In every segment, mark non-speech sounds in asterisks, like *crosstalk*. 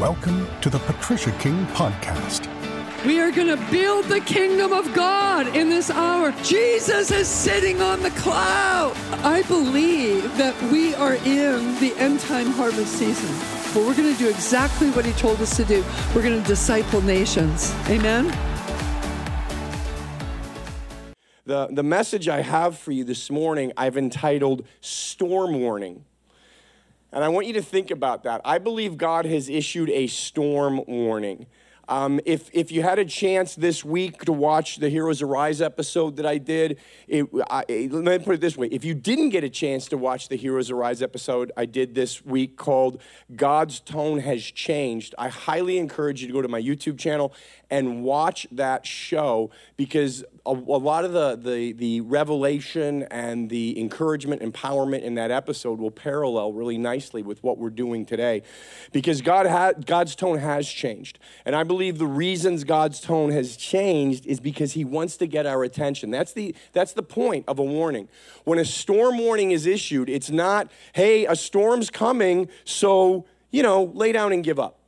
Welcome to the Patricia King Podcast. We are going to build the kingdom of God in this hour. Jesus is sitting on the cloud. I believe that we are in the end time harvest season. But we're going to do exactly what he told us to do. We're going to disciple nations. Amen. The, the message I have for you this morning, I've entitled Storm Warning. And I want you to think about that. I believe God has issued a storm warning. Um, if, if you had a chance this week to watch the Heroes Arise episode that I did, it, I, let me put it this way. If you didn't get a chance to watch the Heroes Arise episode I did this week called God's Tone Has Changed, I highly encourage you to go to my YouTube channel and watch that show because a, a lot of the, the, the revelation and the encouragement, empowerment in that episode will parallel really nicely with what we're doing today because God ha- God's tone has changed. And I believe the reasons God's tone has changed is because he wants to get our attention. That's the, that's the point of a warning. When a storm warning is issued, it's not, hey, a storm's coming, so, you know, lay down and give up.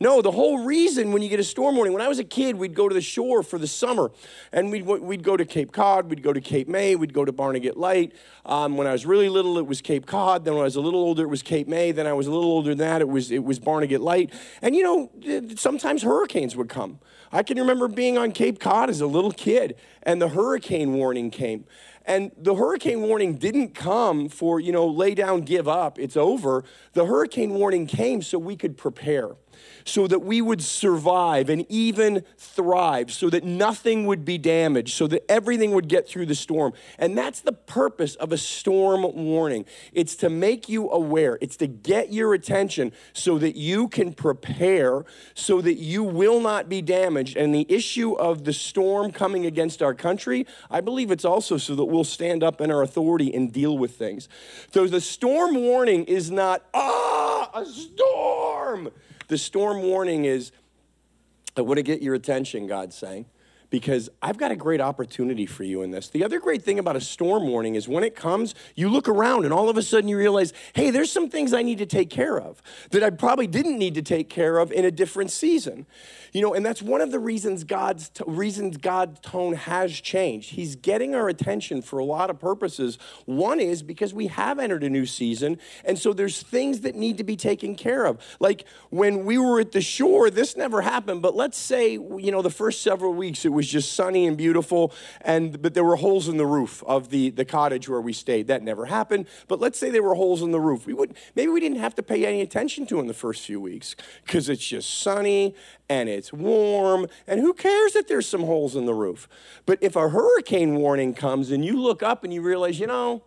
No, the whole reason when you get a storm warning, when I was a kid, we'd go to the shore for the summer and we'd, we'd go to Cape Cod, we'd go to Cape May, we'd go to Barnegat Light. Um, when I was really little, it was Cape Cod. Then when I was a little older, it was Cape May. Then I was a little older than that, it was, it was Barnegat Light. And you know, sometimes hurricanes would come. I can remember being on Cape Cod as a little kid and the hurricane warning came. And the hurricane warning didn't come for, you know, lay down, give up, it's over. The hurricane warning came so we could prepare so that we would survive and even thrive, so that nothing would be damaged, so that everything would get through the storm. And that's the purpose of a storm warning. It's to make you aware, it's to get your attention so that you can prepare, so that you will not be damaged. And the issue of the storm coming against our country, I believe it's also so that we'll stand up in our authority and deal with things. So the storm warning is not, ah, a storm. The storm warning is, I want to get your attention, God's saying, because I've got a great opportunity for you in this. The other great thing about a storm warning is when it comes, you look around and all of a sudden you realize, hey, there's some things I need to take care of that I probably didn't need to take care of in a different season. You know, and that's one of the reasons God's t- reasons God's tone has changed. He's getting our attention for a lot of purposes. One is because we have entered a new season, and so there's things that need to be taken care of. Like when we were at the shore, this never happened, but let's say, you know, the first several weeks it was just sunny and beautiful, and but there were holes in the roof of the, the cottage where we stayed. That never happened. But let's say there were holes in the roof. We would maybe we didn't have to pay any attention to in the first few weeks because it's just sunny and it's warm, and who cares if there's some holes in the roof? But if a hurricane warning comes and you look up and you realize, you know,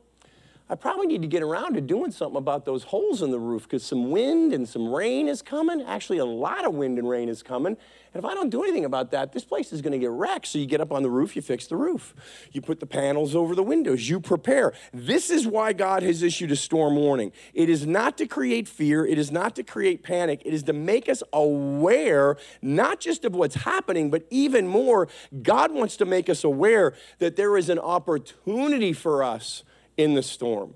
I probably need to get around to doing something about those holes in the roof because some wind and some rain is coming. Actually, a lot of wind and rain is coming. And if I don't do anything about that, this place is going to get wrecked. So you get up on the roof, you fix the roof. You put the panels over the windows, you prepare. This is why God has issued a storm warning. It is not to create fear, it is not to create panic, it is to make us aware not just of what's happening, but even more, God wants to make us aware that there is an opportunity for us in the storm.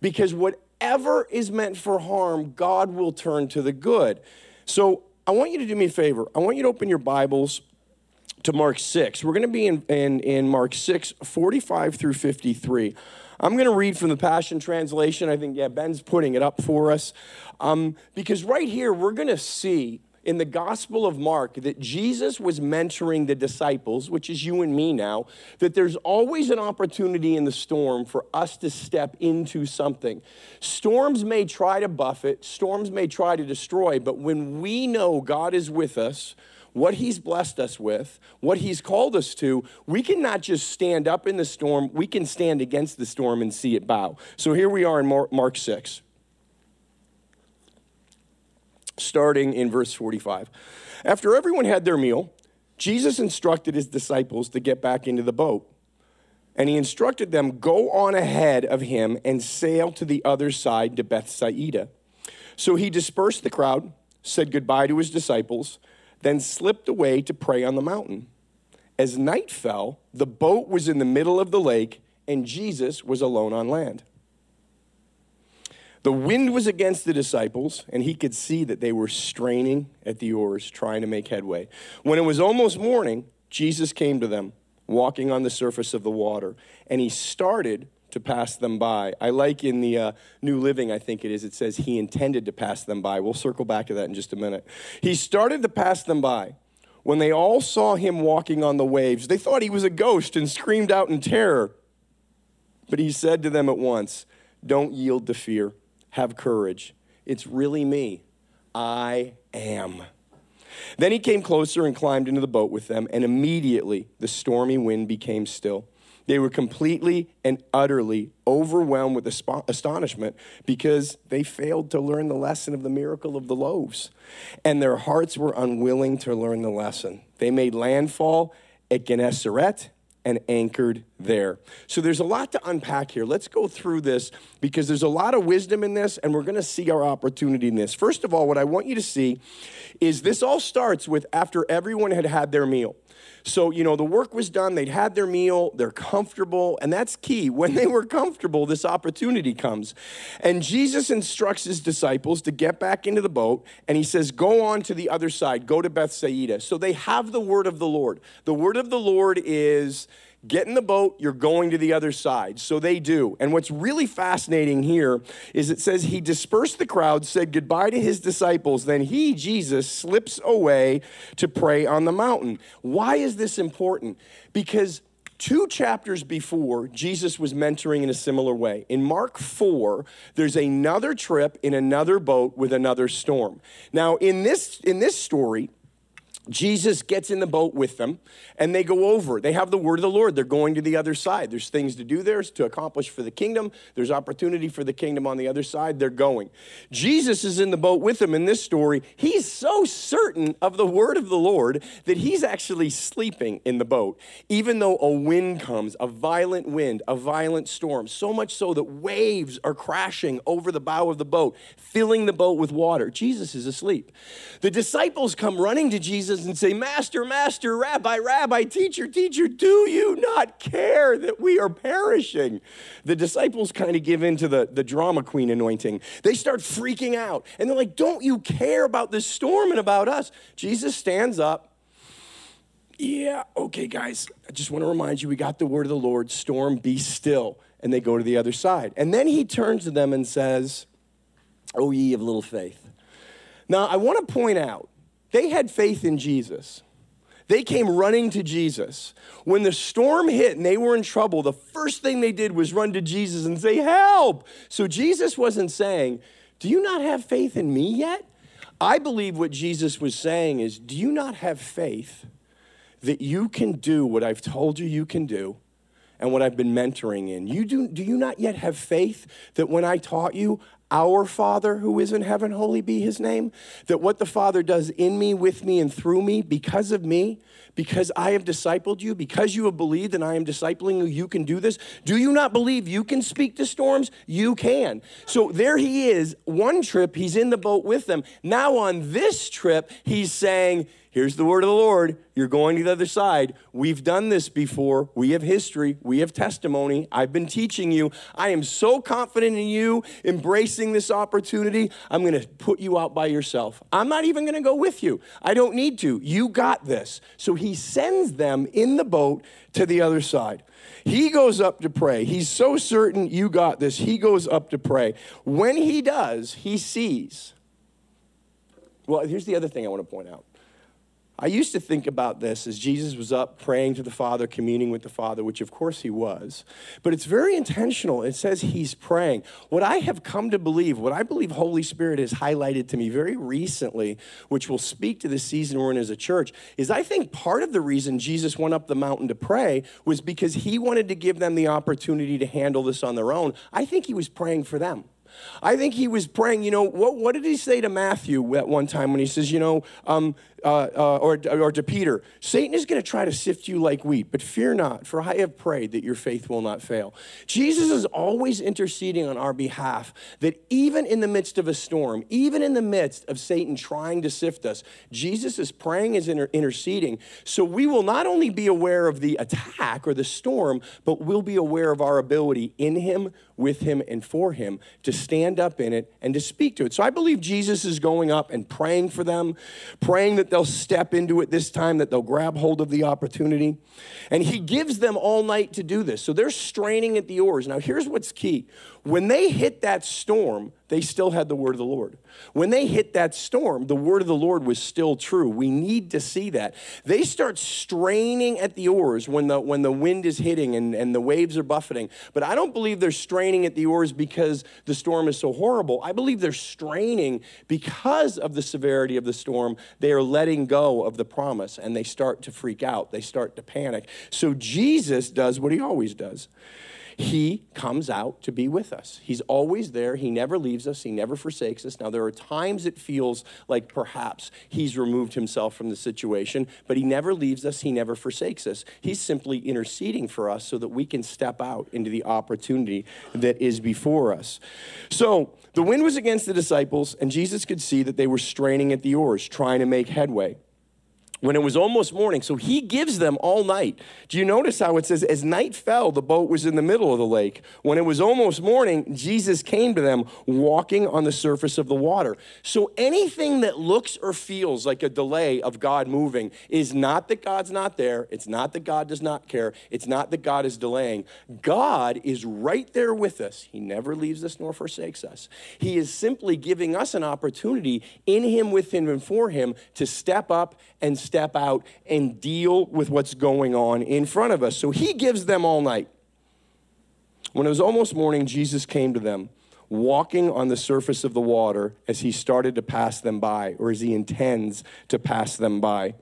Because whatever is meant for harm, God will turn to the good. So I want you to do me a favor. I want you to open your Bibles to Mark 6. We're going to be in, in, in Mark 6, 45 through 53. I'm going to read from the Passion Translation. I think, yeah, Ben's putting it up for us. Um, because right here, we're going to see in the Gospel of Mark that Jesus was mentoring the disciples, which is you and me now, that there's always an opportunity in the storm for us to step into something. Storms may try to buffet, storms may try to destroy, but when we know God is with us, what he's blessed us with, what he's called us to, we can not just stand up in the storm, we can stand against the storm and see it bow. So here we are in Mark 6 starting in verse 45. After everyone had their meal, Jesus instructed his disciples to get back into the boat. And he instructed them, Go on ahead of him and sail to the other side to Bethsaida. So he dispersed the crowd, said goodbye to his disciples, then slipped away to pray on the mountain. As night fell, the boat was in the middle of the lake, and Jesus was alone on land. The wind was against the disciples, and he could see that they were straining at the oars, trying to make headway. When it was almost morning, Jesus came to them, walking on the surface of the water, and he started to pass them by. I like in the uh, New Living, I think it is, it says he intended to pass them by. We'll circle back to that in just a minute. He started to pass them by. When they all saw him walking on the waves, they thought he was a ghost and screamed out in terror. But he said to them at once, Don't yield to fear. Have courage. It's really me. I am. Then he came closer and climbed into the boat with them, and immediately the stormy wind became still. They were completely and utterly overwhelmed with astonishment because they failed to learn the lesson of the miracle of the loaves. And their hearts were unwilling to learn the lesson. They made landfall at Gennesaret and anchored there. So there's a lot to unpack here. Let's go through this because there's a lot of wisdom in this, and we're going to see our opportunity in this. First of all, what I want you to see is this all starts with after everyone had had their meal. So, you know, the work was done, they'd had their meal, they're comfortable, and that's key. When they were comfortable, this opportunity comes. And Jesus instructs his disciples to get back into the boat, and he says, Go on to the other side, go to Bethsaida. So they have the word of the Lord. The word of the Lord is, Get in the boat, you're going to the other side. So they do. And what's really fascinating here is it says he dispersed the crowd, said goodbye to his disciples. Then he, Jesus, slips away to pray on the mountain. Why is this important? Because two chapters before, Jesus was mentoring in a similar way. In Mark 4, there's another trip in another boat with another storm. Now, in this, in this story, Jesus gets in the boat with them and they go over. They have the word of the Lord. They're going to the other side. There's things to do there to accomplish for the kingdom. There's opportunity for the kingdom on the other side. They're going. Jesus is in the boat with them in this story. He's so certain of the word of the Lord that he's actually sleeping in the boat, even though a wind comes, a violent wind, a violent storm, so much so that waves are crashing over the bow of the boat, filling the boat with water. Jesus is asleep. The disciples come running to Jesus Jesus and say, Master, Master, Rabbi, Rabbi, teacher, teacher, do you not care that we are perishing? The disciples kind of give in to the, the drama queen anointing. They start freaking out and they're like, Don't you care about this storm and about us? Jesus stands up. Yeah, okay, guys, I just want to remind you we got the word of the Lord storm, be still. And they go to the other side. And then he turns to them and says, Oh, ye of little faith. Now, I want to point out they had faith in Jesus. They came running to Jesus. When the storm hit and they were in trouble, the first thing they did was run to Jesus and say, Help! So Jesus wasn't saying, Do you not have faith in me yet? I believe what Jesus was saying is, Do you not have faith that you can do what I've told you you can do? and what I've been mentoring in. You do, do you not yet have faith that when I taught you, our Father who is in heaven, holy be his name. That what the Father does in me, with me, and through me, because of me, because I have discipled you, because you have believed and I am discipling you, you can do this. Do you not believe you can speak to storms? You can. So there he is. One trip, he's in the boat with them. Now on this trip, he's saying, Here's the word of the Lord. You're going to the other side. We've done this before. We have history. We have testimony. I've been teaching you. I am so confident in you embracing this opportunity. I'm going to put you out by yourself. I'm not even going to go with you. I don't need to. You got this. So he sends them in the boat to the other side. He goes up to pray. He's so certain you got this. He goes up to pray. When he does, he sees. Well, here's the other thing I want to point out. I used to think about this as Jesus was up praying to the Father, communing with the Father, which of course he was. But it's very intentional. It says he's praying. What I have come to believe, what I believe Holy Spirit has highlighted to me very recently, which will speak to the season we're in as a church, is I think part of the reason Jesus went up the mountain to pray was because he wanted to give them the opportunity to handle this on their own. I think he was praying for them. I think he was praying, you know, what, what did he say to Matthew at one time when he says, you know, um, uh, uh, or, or to Peter, Satan is going to try to sift you like wheat, but fear not, for I have prayed that your faith will not fail. Jesus is always interceding on our behalf that even in the midst of a storm, even in the midst of Satan trying to sift us, Jesus is praying as inter- interceding. So we will not only be aware of the attack or the storm, but we'll be aware of our ability in him, with him and for him to stand up in it and to speak to it. So I believe Jesus is going up and praying for them, praying that they'll step into it this time, that they'll grab hold of the opportunity. And he gives them all night to do this. So they're straining at the oars. Now, here's what's key when they hit that storm, they still had the word of the Lord. When they hit that storm, the word of the Lord was still true. We need to see that. They start straining at the oars when the, when the wind is hitting and, and the waves are buffeting. But I don't believe they're straining at the oars because the storm is so horrible. I believe they're straining because of the severity of the storm. They are letting go of the promise and they start to freak out. They start to panic. So Jesus does what he always does. He comes out to be with us. He's always there. He never leaves us. He never forsakes us. Now, there are times it feels like perhaps he's removed himself from the situation, but he never leaves us. He never forsakes us. He's simply interceding for us so that we can step out into the opportunity that is before us. So, the wind was against the disciples, and Jesus could see that they were straining at the oars, trying to make headway when it was almost morning. So he gives them all night. Do you notice how it says, as night fell, the boat was in the middle of the lake? When it was almost morning, Jesus came to them walking on the surface of the water. So anything that looks or feels like a delay of God moving is not that God's not there. It's not that God does not care. It's not that God is delaying. God is right there with us. He never leaves us nor forsakes us. He is simply giving us an opportunity in Him, with Him, and for Him to step up and step out and deal with what's going on in front of us. So he gives them all night. When it was almost morning, Jesus came to them, walking on the surface of the water as he started to pass them by, or as he intends to pass them by.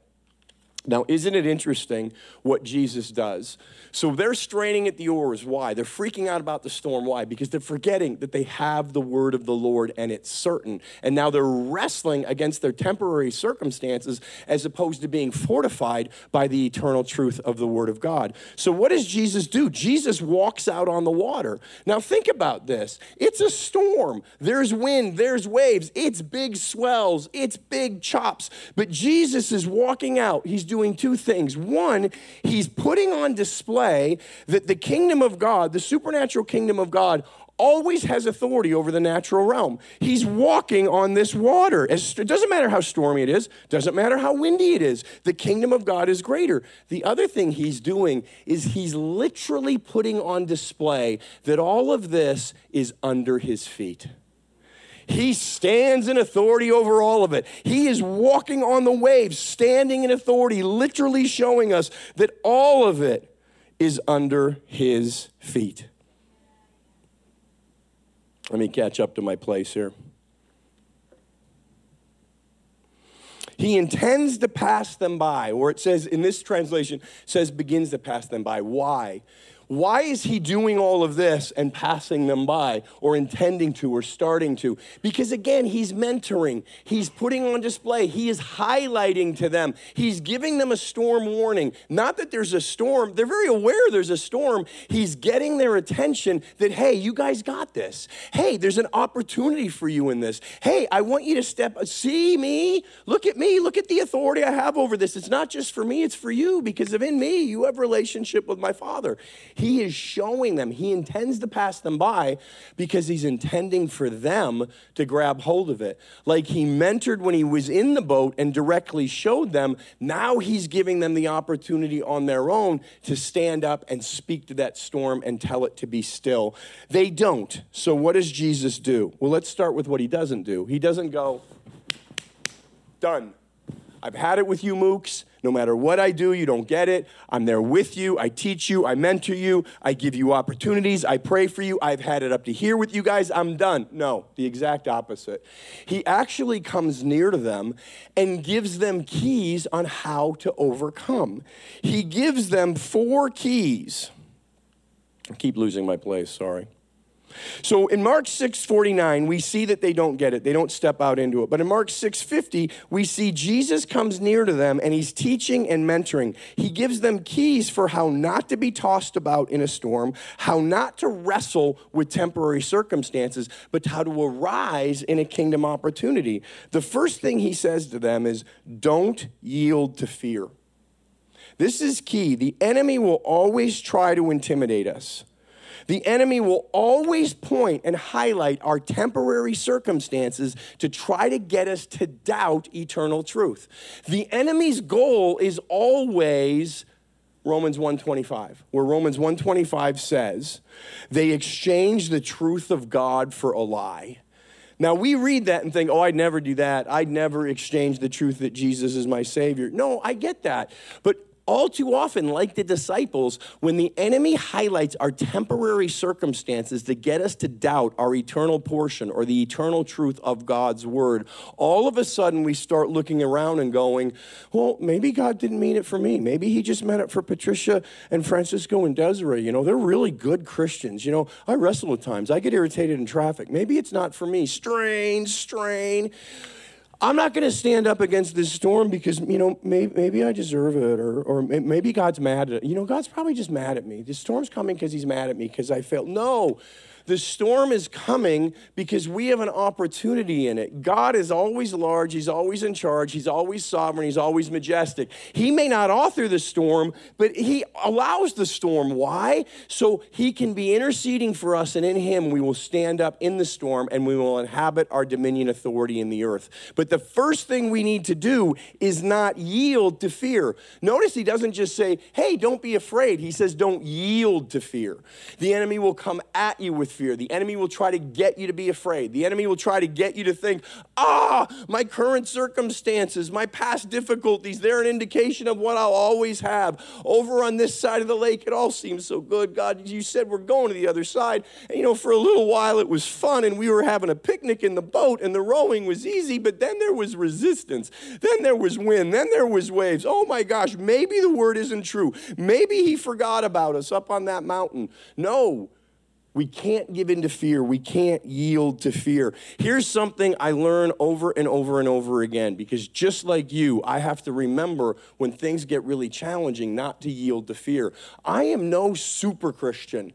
Now, isn't it interesting what Jesus does? So they're straining at the oars. Why? They're freaking out about the storm. Why? Because they're forgetting that they have the word of the Lord and it's certain. And now they're wrestling against their temporary circumstances as opposed to being fortified by the eternal truth of the word of God. So what does Jesus do? Jesus walks out on the water. Now think about this. It's a storm. There's wind, there's waves, it's big swells, it's big chops. But Jesus is walking out. He's doing doing two things. One, he's putting on display that the kingdom of God, the supernatural kingdom of God, always has authority over the natural realm. He's walking on this water. It doesn't matter how stormy it is, doesn't matter how windy it is. The kingdom of God is greater. The other thing he's doing is he's literally putting on display that all of this is under his feet. He stands in authority over all of it. He is walking on the waves, standing in authority, literally showing us that all of it is under his feet. Let me catch up to my place here. He intends to pass them by, or it says in this translation, says begins to pass them by. Why? Why is he doing all of this and passing them by or intending to or starting to? Because again, he's mentoring, he's putting on display, he is highlighting to them, he's giving them a storm warning. Not that there's a storm, they're very aware there's a storm. He's getting their attention that, hey, you guys got this. Hey, there's an opportunity for you in this. Hey, I want you to step, see me, look at me, look at the authority I have over this. It's not just for me, it's for you because of in me, you have relationship with my Father. He is showing them, he intends to pass them by because he's intending for them to grab hold of it. Like he mentored when he was in the boat and directly showed them, now he's giving them the opportunity on their own to stand up and speak to that storm and tell it to be still. They don't. So what does Jesus do? Well, let's start with what he doesn't do. He doesn't go, done. I've had it with you, mooks. No matter what I do, you don't get it. I'm there with you. I teach you. I mentor you. I give you opportunities. I pray for you. I've had it up to here with you guys. I'm done. No, the exact opposite. He actually comes near to them and gives them keys on how to overcome. He gives them four keys. I keep losing my place, sorry. So in Mark 6:49, we see that they don't get it. They don't step out into it. But in Mark 6:50, we see Jesus comes near to them and he's teaching and mentoring. He gives them keys for how not to be tossed about in a storm, how not to wrestle with temporary circumstances, but how to arise in a kingdom opportunity. The first thing he says to them is don't yield to fear. This is key. The enemy will always try to intimidate us. The enemy will always point and highlight our temporary circumstances to try to get us to doubt eternal truth. The enemy's goal is always Romans 125, where Romans 125 says, they exchange the truth of God for a lie. Now, we read that and think, oh, I'd never do that. I'd never exchange the truth that Jesus is my Savior. No, I get that. But all too often, like the disciples, when the enemy highlights our temporary circumstances to get us to doubt our eternal portion or the eternal truth of God's word, all of a sudden we start looking around and going, well, maybe God didn't mean it for me. Maybe he just meant it for Patricia and Francisco and Desiree. You know, they're really good Christians. You know, I wrestle at times, I get irritated in traffic. Maybe it's not for me. Strain, strain. I'm not going to stand up against this storm because, you know, maybe, maybe I deserve it or, or maybe God's mad at it. You know, God's probably just mad at me. The storm's coming because he's mad at me because I failed. No, the storm is coming because we have an opportunity in it. God is always large, He's always in charge, He's always sovereign, He's always majestic. He may not author the storm, but He allows the storm. Why? So He can be interceding for us, and in Him we will stand up in the storm and we will inhabit our dominion authority in the earth. But the first thing we need to do is not yield to fear. Notice He doesn't just say, hey, don't be afraid. He says, don't yield to fear. The enemy will come at you with fear. The enemy will try to get you to be afraid. The enemy will try to get you to think, ah, my current circumstances, my past difficulties, they're an indication of what I'll always have. Over on this side of the lake, it all seems so good. God, you said we're going to the other side. And, you know, for a little while it was fun and we were having a picnic in the boat and the rowing was easy, but then there was resistance. Then there was wind. Then there was waves. Oh my gosh, maybe the word isn't true. Maybe he forgot about us up on that mountain. No, we can't give in to fear. We can't yield to fear. Here's something I learn over and over and over again because just like you, I have to remember when things get really challenging not to yield to fear. I am no super Christian.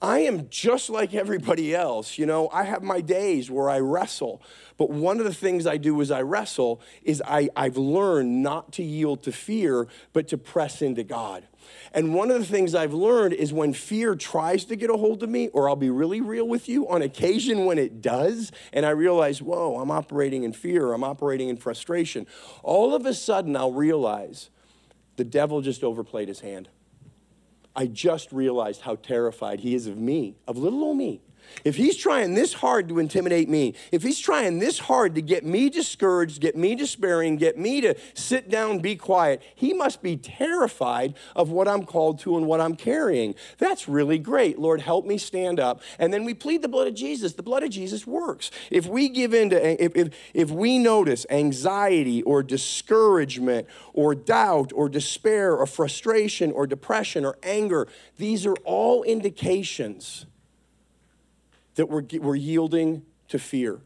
I am just like everybody else. You know, I have my days where I wrestle. But one of the things I do as I wrestle is I, I've learned not to yield to fear, but to press into God. And one of the things I've learned is when fear tries to get a hold of me, or I'll be really real with you, on occasion when it does, and I realize, whoa, I'm operating in fear, I'm operating in frustration, all of a sudden I'll realize the devil just overplayed his hand. I just realized how terrified he is of me, of little old me. If he's trying this hard to intimidate me, if he's trying this hard to get me discouraged, get me despairing, get me to sit down, be quiet, he must be terrified of what I'm called to and what I'm carrying. That's really great. Lord, help me stand up. And then we plead the blood of Jesus. The blood of Jesus works. If we give in to, if, if, if we notice anxiety or discouragement or doubt or despair or frustration or depression or anger, these are all indications that we're, we're yielding to fear.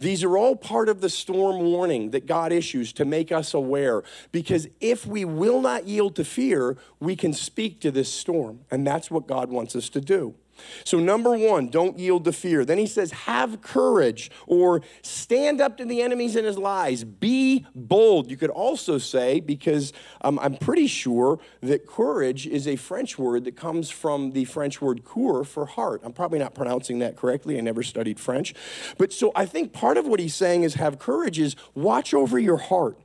These are all part of the storm warning that God issues to make us aware. Because if we will not yield to fear, we can speak to this storm. And that's what God wants us to do. So, number one, don't yield to fear. Then he says, have courage or stand up to the enemies and his lies. Be bold. You could also say, because um, I'm pretty sure that courage is a French word that comes from the French word coeur for heart. I'm probably not pronouncing that correctly. I never studied French. But so I think part of what he's saying is have courage is watch over your heart.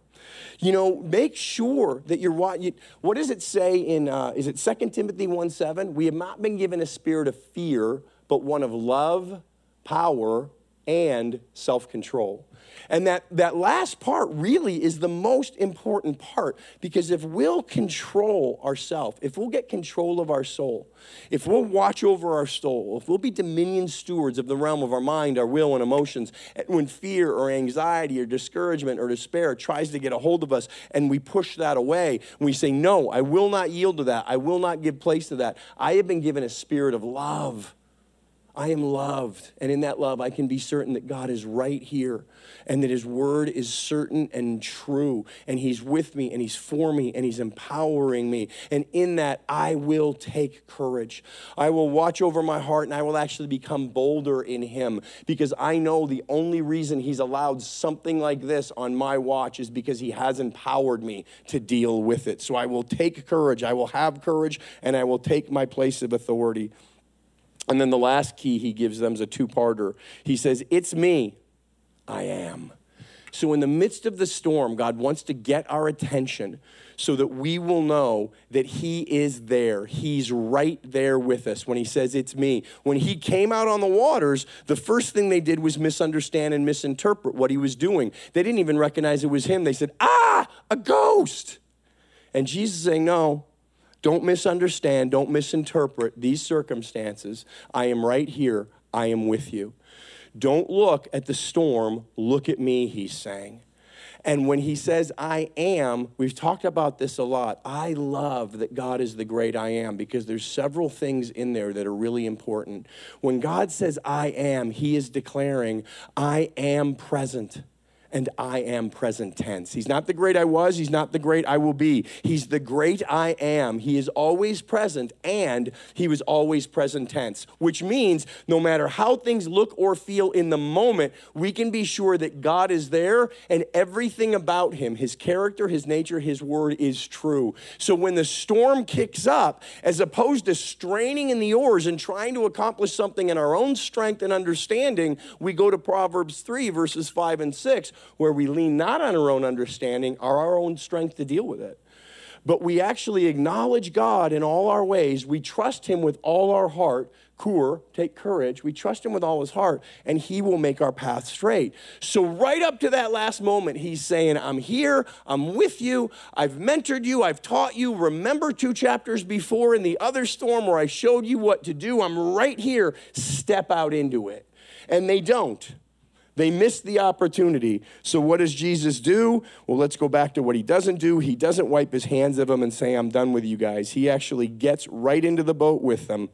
You know, make sure that you're what. what does it say in? Uh, is it 2 Timothy 1 7? We have not been given a spirit of fear, but one of love, power, and self control. And that, that last part really is the most important part because if we'll control ourselves, if we'll get control of our soul, if we'll watch over our soul, if we'll be dominion stewards of the realm of our mind, our will, and emotions, and when fear or anxiety or discouragement or despair tries to get a hold of us and we push that away, we say, No, I will not yield to that, I will not give place to that. I have been given a spirit of love I am loved. And in that love, I can be certain that God is right here and that His word is certain and true. And He's with me and He's for me and He's empowering me. And in that, I will take courage. I will watch over my heart and I will actually become bolder in Him because I know the only reason He's allowed something like this on my watch is because He has empowered me to deal with it. So I will take courage. I will have courage and I will take my place of authority. And then the last key he gives them is a two parter. He says, It's me, I am. So, in the midst of the storm, God wants to get our attention so that we will know that He is there. He's right there with us when He says, It's me. When He came out on the waters, the first thing they did was misunderstand and misinterpret what He was doing. They didn't even recognize it was Him. They said, Ah, a ghost. And Jesus saying, No, don't misunderstand, don't misinterpret these circumstances. I am right here, I am with you. Don't look at the storm, look at me, he's saying. And when he says, I am, we've talked about this a lot. I love that God is the great I am because there's several things in there that are really important. When God says, I am, he is declaring, I am present and I am present tense. He's not the great I was, he's not the great I will be. He's the great I am. He is always present and he was always present tense, which means no matter how things look or feel in the moment, we can be sure that God is there and everything about him, his character, his nature, his word is true. So when the storm kicks up, as opposed to straining in the oars and trying to accomplish something in our own strength and understanding, we go to Proverbs 3, verses 5 and 6 where we lean not on our own understanding or our own strength to deal with it. But we actually acknowledge God in all our ways. We trust Him with all our heart. coeur, take courage. We trust Him with all His heart, and He will make our path straight. So, right up to that last moment, He's saying, I'm here, I'm with you, I've mentored you, I've taught you. Remember two chapters before in the other storm where I showed you what to do? I'm right here. Step out into it. And they don't. They missed the opportunity. So, what does Jesus do? Well, let's go back to what he doesn't do. He doesn't wipe his hands of them and say, I'm done with you guys. He actually gets right into the boat with them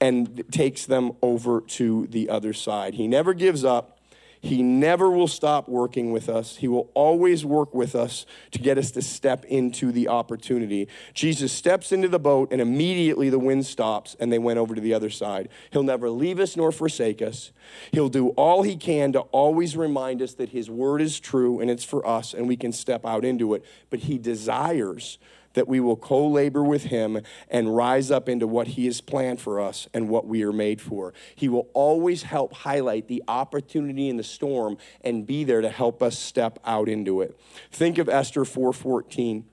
and takes them over to the other side. He never gives up. He never will stop working with us. He will always work with us to get us to step into the opportunity. Jesus steps into the boat, and immediately the wind stops, and they went over to the other side. He'll never leave us nor forsake us. He'll do all he can to always remind us that his word is true and it's for us, and we can step out into it. But he desires that we will co labor with Him and rise up into what He has planned for us and what we are made for. He will always help highlight the opportunity in the storm and be there to help us step out into it. Think of Esther 4:14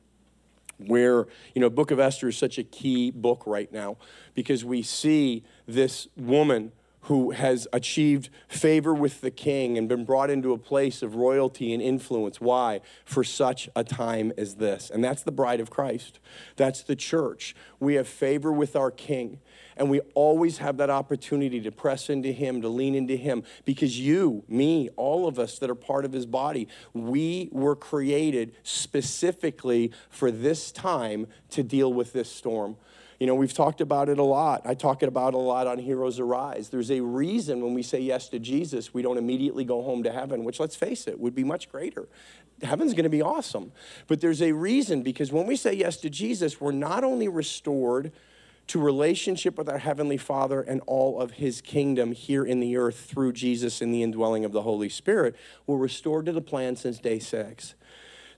where you know book of esther is such a key book right now because we see this woman who has achieved favor with the king and been brought into a place of royalty and influence. Why? For such a time as this. And that's the bride of Christ. That's the church. We have favor with our king. And we always have that opportunity to press into him, to lean into him, because you, me, all of us that are part of his body, we were created specifically for this time to deal with this storm. You know, we've talked about it a lot. I talk about it a lot on Heroes Arise. There's a reason when we say yes to Jesus, we don't immediately go home to heaven, which, let's face it, would be much greater. Heaven's going to be awesome. But there's a reason because when we say yes to Jesus, we're not only restored to relationship with our Heavenly Father and all of His kingdom here in the earth through Jesus and the indwelling of the Holy Spirit, we're restored to the plan since day six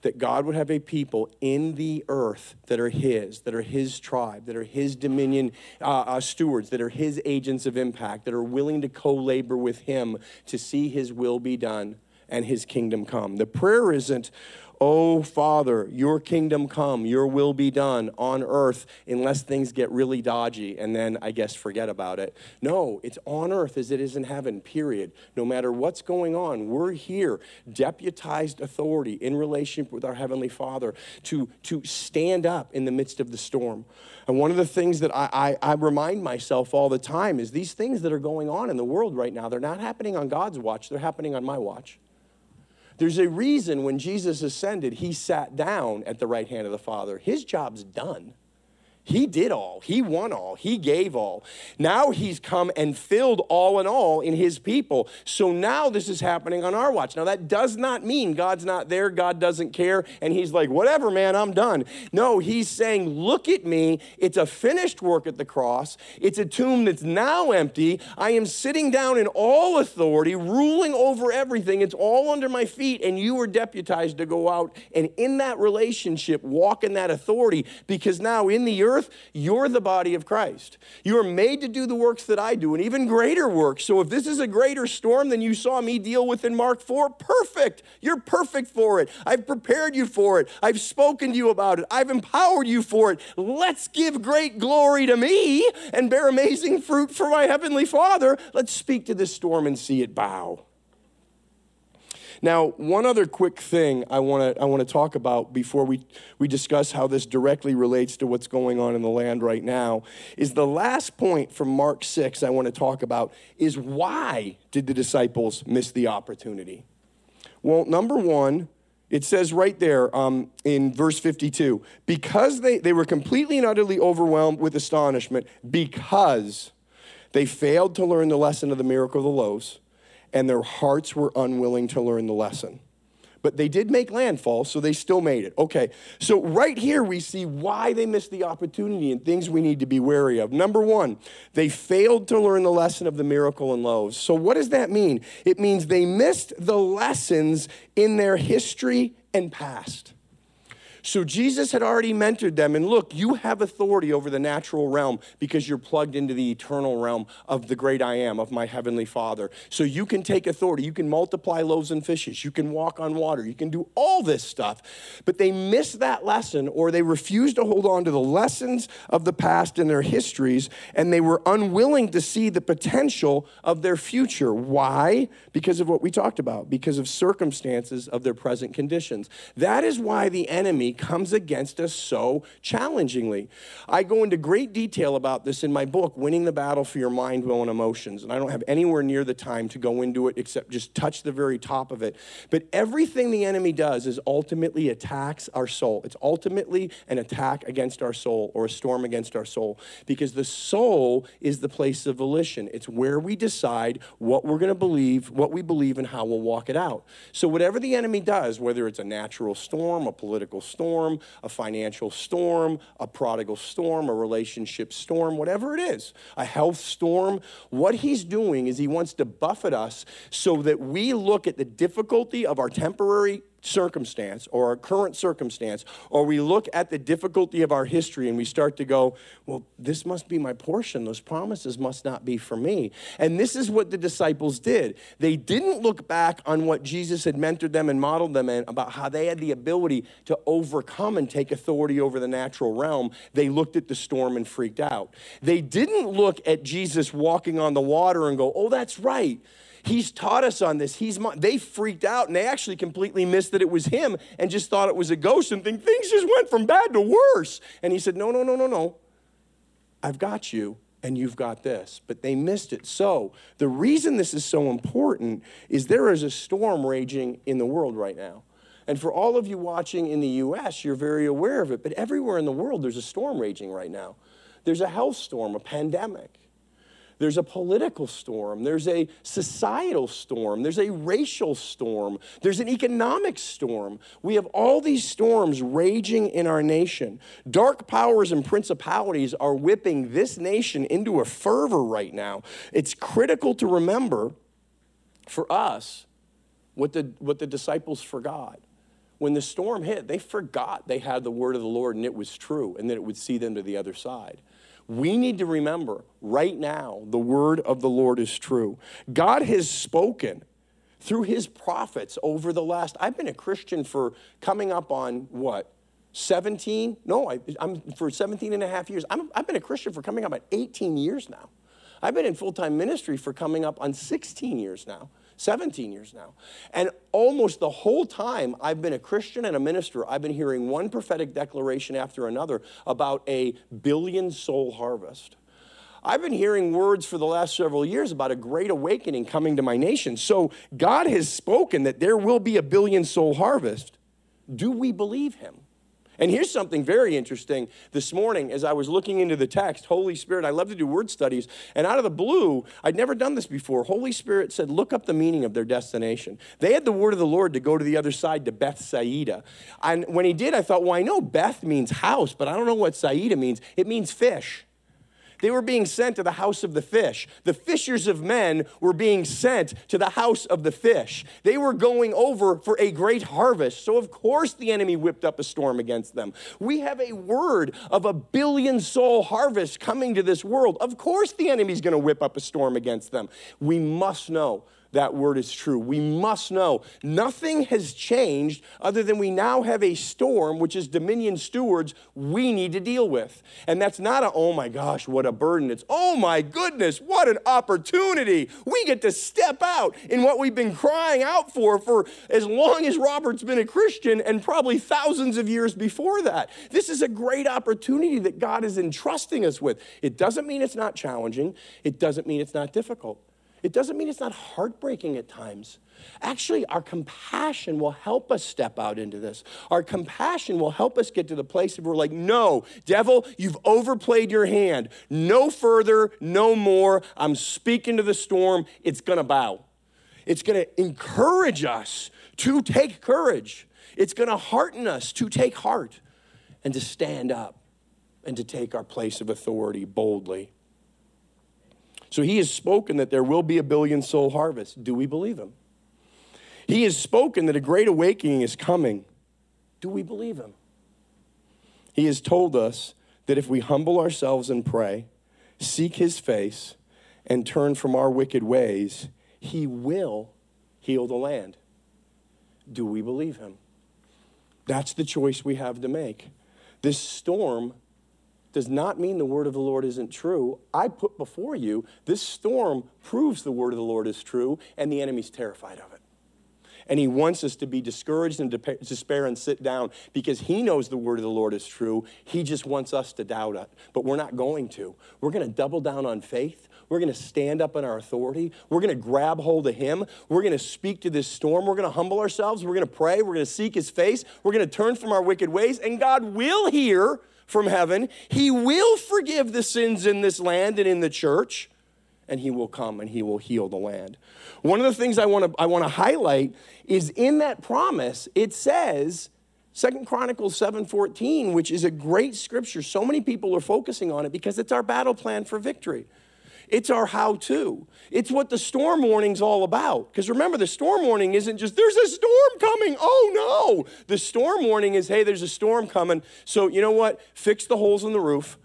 that God would have a people in the earth that are His, that are His tribe, that are His dominion uh, uh, stewards, that are His agents of impact, that are willing to co labor with Him to see His will be done and His kingdom come. The prayer isn't, Oh, Father, your kingdom come, your will be done on earth, unless things get really dodgy, and then I guess forget about it. No, it's on earth as it is in heaven, period. No matter what's going on, we're here, deputized authority in relationship with our Heavenly Father to, to stand up in the midst of the storm. And one of the things that I, I, I remind myself all the time is these things that are going on in the world right now, they're not happening on God's watch, they're happening on my watch. There's a reason when Jesus ascended, he sat down at the right hand of the Father. His job's done. He did all. He won all. He gave all. Now he's come and filled all in all in his people. So now this is happening on our watch. Now that does not mean God's not there, God doesn't care, and he's like, whatever, man, I'm done. No, he's saying, look at me. It's a finished work at the cross. It's a tomb that's now empty. I am sitting down in all authority, ruling over everything. It's all under my feet, and you are deputized to go out and in that relationship walk in that authority because now in the earth, earth, you're the body of Christ. You are made to do the works that I do and even greater works. So if this is a greater storm than you saw me deal with in Mark 4, perfect. You're perfect for it. I've prepared you for it. I've spoken to you about it. I've empowered you for it. Let's give great glory to me and bear amazing fruit for my heavenly Father. Let's speak to this storm and see it bow. Now, one other quick thing I want to I want to talk about before we, we discuss how this directly relates to what's going on in the land right now is the last point from Mark 6 I want to talk about is why did the disciples miss the opportunity? Well, number one, it says right there um, in verse 52 because they, they were completely and utterly overwhelmed with astonishment because they failed to learn the lesson of the miracle of the loaves and their hearts were unwilling to learn the lesson. But they did make landfall, so they still made it. Okay, so right here we see why they missed the opportunity and things we need to be wary of. Number one, they failed to learn the lesson of the miracle and loaves. So, what does that mean? It means they missed the lessons in their history and past. So Jesus had already mentored them. And look, you have authority over the natural realm because you're plugged into the eternal realm of the great I am, of my heavenly Father. So you can take authority. You can multiply loaves and fishes. You can walk on water. You can do all this stuff. But they missed that lesson or they refused to hold on to the lessons of the past and their histories. And they were unwilling to see the potential of their future. Why? Because of what we talked about, because of circumstances of their present conditions. That is why the enemy comes against us so challengingly. I go into great detail about this in my book, Winning the Battle for Your Mind, Will, and Emotions. And I don't have anywhere near the time to go into it except just touch the very top of it. But everything the enemy does is ultimately attacks our soul. It's ultimately an attack against our soul or a storm against our soul because the soul is the place of volition. It's where we decide what we're going to believe, what we believe, and how we'll walk it out. So, whatever the enemy does, whether it's a natural storm, a political storm, storm, a financial storm, a prodigal storm, a relationship storm, whatever it is, a health storm. What he's doing is he wants to buffet us so that we look at the difficulty of our temporary circumstance or our current circumstance, or we look at the difficulty of our history and we start to go, well, this must be my portion. Those promises must not be for me. And this is what the disciples did. They didn't look back on what Jesus had mentored them and modeled them in about how they had the ability to overcome and take authority over the natural realm. They looked at the storm and freaked out. They didn't look at Jesus walking on the water and go, oh, that's right. He's taught us on this. He's they freaked out and they actually completely missed that it was him and just thought it was a ghost and think things just went from bad to worse. And he said, "No, no, no, no, no. I've got you and you've got this." But they missed it. So, the reason this is so important is there is a storm raging in the world right now. And for all of you watching in the US, you're very aware of it, but everywhere in the world there's a storm raging right now. There's a health storm, a pandemic. There's a political storm. There's a societal storm. There's a racial storm. There's an economic storm. We have all these storms raging in our nation. Dark powers and principalities are whipping this nation into a fervor right now. It's critical to remember for us what the, what the disciples forgot. When the storm hit, they forgot they had the word of the Lord and it was true and that it would see them to the other side. We need to remember right now the word of the Lord is true. God has spoken through his prophets over the last, I've been a Christian for coming up on what? 17? No, I, am for 17 and a half years. i have been a Christian for coming up on 18 years now. I've been in full time ministry for coming up on 16 years now. 17 years now. And almost the whole time I've been a Christian and a minister, I've been hearing one prophetic declaration after another about a billion soul harvest. I've been hearing words for the last several years about a great awakening coming to my nation. So God has spoken that there will be a billion soul harvest. Do we believe him? And here's something very interesting. This morning, as I was looking into the text, Holy Spirit, I love to do word studies, and out of the blue, I'd never done this before. Holy Spirit said, Look up the meaning of their destination. They had the word of the Lord to go to the other side to Beth Saida. And when he did, I thought, Well, I know Beth means house, but I don't know what Saida means. It means fish. They were being sent to the house of the fish. The fishers of men were being sent to the house of the fish. They were going over for a great harvest. So, of course, the enemy whipped up a storm against them. We have a word of a billion soul harvest coming to this world. Of course, the enemy's going to whip up a storm against them. We must know that word is true. We must know nothing has changed other than we now have a storm, which is Dominion stewards, we need to deal with. And that's not a, oh my gosh, what a burden. It's, oh my goodness, what an opportunity. We get to step out in what we've been crying out for for as long as Robert's been a Christian and probably thousands of years before that. This is a great opportunity that God is entrusting us with. It doesn't mean it's not challenging, it doesn't mean it's not difficult. It doesn't mean it's not heartbreaking at times. Actually, our compassion will help us step out into this. Our compassion will help us get to the place where we're like, no, devil, you've overplayed your hand. No further, no more. I'm speaking to the storm. It's going to bow. It's going to encourage us to take courage. It's going to hearten us to take heart and to stand up and to take our place of authority boldly. So he has spoken that there will be a billion soul harvest. Do we believe him? He has spoken that a great awakening is coming. Do we believe him? He has told us that if we humble ourselves and pray, seek his face, and turn from our wicked ways, he will heal the land. Do we believe him? That's the choice we have to make. This storm does not mean the word of the Lord isn't true. I put before you this storm proves the word of the Lord is true, and the enemy's terrified of it. And he wants us to be discouraged and despair and sit down because he knows the word of the Lord is true. He just wants us to doubt it. But we're not going to. We're going to double down on faith. We're going to stand up in our authority. We're going to grab hold of him. We're going to speak to this storm. We're going to humble ourselves. We're going to pray. We're going to seek his face. We're going to turn from our wicked ways. And God will hear from heaven. He will forgive the sins in this land and in the church, and He will come and He will heal the land. One of the things I want to I want to highlight is in that promise, it says, Second Chronicles 7:14, which is a great scripture. So many people are focusing on it because it's our battle plan for victory. It's our how to. It's what the storm warning's all about. Because remember, the storm warning isn't just, there's a storm coming. Oh no. The storm warning is, hey, there's a storm coming. So you know what? Fix the holes in the roof,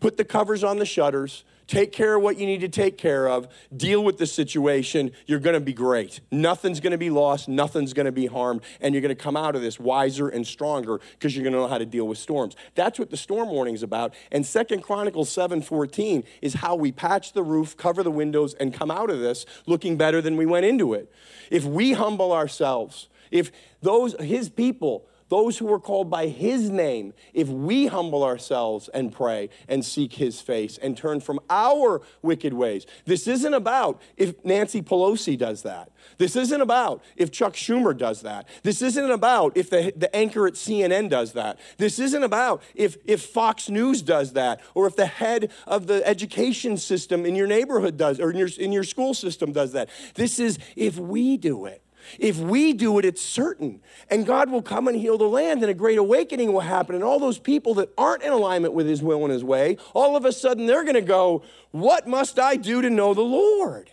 put the covers on the shutters, Take care of what you need to take care of. Deal with the situation. You're going to be great. Nothing's going to be lost. Nothing's going to be harmed. And you're going to come out of this wiser and stronger because you're going to know how to deal with storms. That's what the storm warning is about. And Second Chronicles 7.14 is how we patch the roof, cover the windows, and come out of this looking better than we went into it. If we humble ourselves, if those, his people, those who are called by his name, if we humble ourselves and pray and seek his face and turn from our wicked ways. This isn't about if Nancy Pelosi does that. This isn't about if Chuck Schumer does that. This isn't about if the, the anchor at CNN does that. This isn't about if, if Fox News does that or if the head of the education system in your neighborhood does or in your, in your school system does that. This is if we do it. If we do it, it's certain. And God will come and heal the land, and a great awakening will happen. And all those people that aren't in alignment with His will and His way, all of a sudden they're going to go, What must I do to know the Lord?